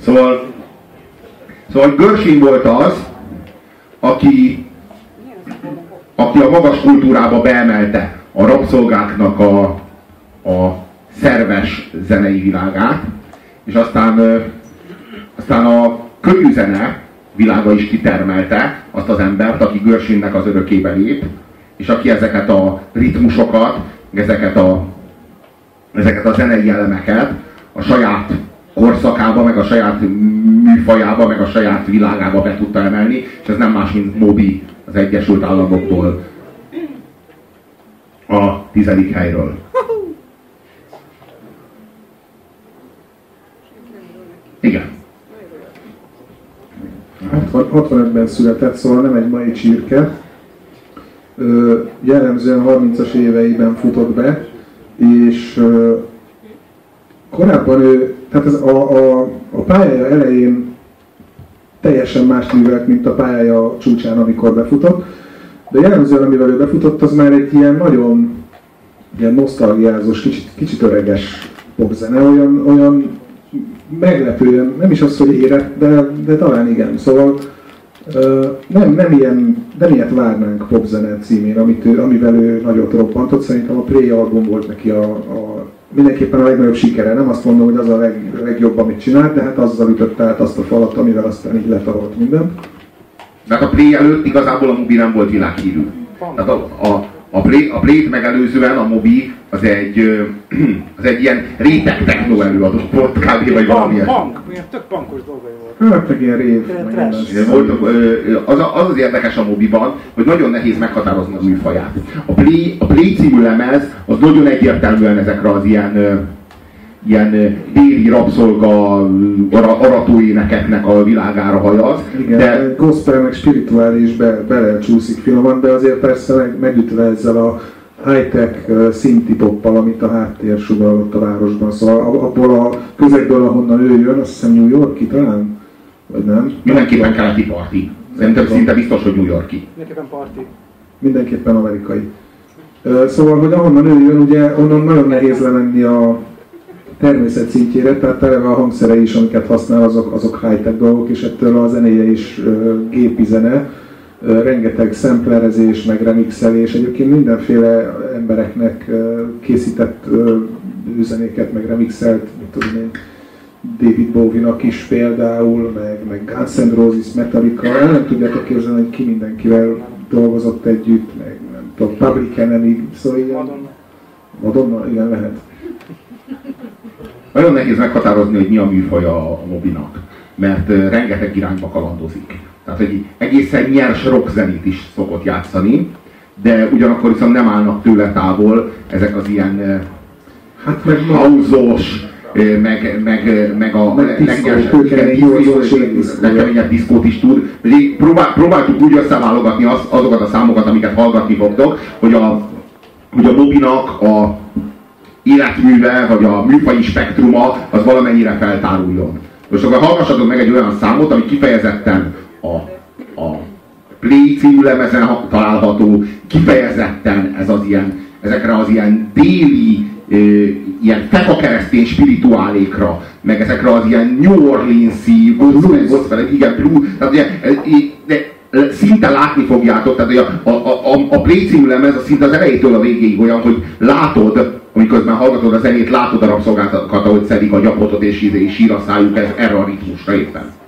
Szóval, szóval Gershwin volt az, aki, aki a magas kultúrába beemelte a rabszolgáknak a, a szerves zenei világát, és aztán, aztán a könnyű zene világa is kitermelte azt az embert, aki Gershwinnek az örökébe lép, és aki ezeket a ritmusokat, ezeket a, ezeket a zenei elemeket a saját korszakába, meg a saját műfajába, meg a saját világába be tudta emelni, és ez nem más, mint Moby az Egyesült Államoktól a tizedik helyről. Igen. 65-ben született, szóval nem egy mai csirke. Ö, jellemzően 30-as éveiben futott be, és ö, korábban ő, tehát ez a, a, a pályája elején teljesen más művelt, mint a pályája csúcsán, amikor befutott. De jellemzően, amivel ő befutott, az már egy ilyen nagyon ilyen nosztalgiázós, kicsit, kicsit öreges popzene, olyan, olyan meglepően, nem is az, hogy érett, de, de talán igen. Szóval nem, nem, ilyen, nem ilyet várnánk popzene címén, amit ő, amivel ő nagyot robbantott. Szerintem a Play album volt neki a, a mindenképpen a legnagyobb sikere. Nem azt mondom, hogy az a leg, legjobb, amit csinált, de hát azzal ütött át azt a falat, amivel aztán így letarolt minden. Mert a Play előtt igazából a Mubi nem volt világhírű. Tehát a, a, a, play, a Play-t megelőzően a Mobi az egy, az egy ilyen réteg techno előadó volt kb. vagy valami ilyen. Punk, ilyen tök punkos dolgai volt. Hát meg ilyen rév. Volt, az, az az érdekes a Mobiban, hogy nagyon nehéz meghatározni a műfaját. A Play, a Play című lemez az nagyon egyértelműen ezekre az ilyen ilyen déli rabszolga aratóénekeknek a világára hajaz. Igen, de gospel meg spirituális be, belecsúszik finoman, de azért persze meg, megütve ezzel a high-tech szinti poppal, amit a háttér sugalott a városban. Szóval abból a közegből, ahonnan ő jön, azt hiszem New Yorki talán? Vagy nem? Mindenképpen keleti parti. Szerintem szinte biztos, hogy New Yorki. Mindenképpen parti. Mindenképpen amerikai. Szóval, hogy ahonnan ő jön, ugye onnan nagyon nehéz lemenni a természet szintjére, tehát eleve a hangszere is, amiket használ, azok, azok high-tech dolgok, és ettől a zenéje is uh, gépi zene, uh, rengeteg szemplerezés, meg remixelés, egyébként mindenféle embereknek készített üzenéket, meg remixelt, mit tudom én, David Bowie-nak is például, meg, meg Guns N' Roses, Metallica, el nem tudjátok képzelni, hogy ki mindenkivel dolgozott együtt, meg nem tudom, Public Enemy, szóval ilyen... Madonna. Madonna, igen, lehet. Nagyon nehéz meghatározni, hogy mi a műfaja a mobinak, mert rengeteg irányba kalandozik. Tehát, hogy egészen nyers rockzenét is szokott játszani, de ugyanakkor viszont nem állnak tőle távol ezek az ilyen hát meg hauzos, meg, meg, meg a legkeményebb diszkót is tud. Próbál, próbáltuk úgy összeválogatni az, azokat a számokat, amiket hallgatni fogtok, hogy a, hogy a Mobinak a életműve, vagy a műfai spektruma, az valamennyire feltáruljon. Most akkor hallgassatok meg egy olyan számot, ami kifejezetten a, a Play című lemezen található, kifejezetten ez az ilyen, ezekre az ilyen déli, e, ilyen fekakeresztény spirituálékra, meg ezekre az ilyen New Orleans-i, gospel, igen, blues, tehát ugye, de, szinte látni fogjátok, tehát a, a, a, a Play című lemez az szinte az elejétől a végéig olyan, hogy látod, amiközben hallgatod a zenét, látod a rabszolgákat, ahogy szedik a gyapotot és, és sír a szájuk erre a ritmusra éppen.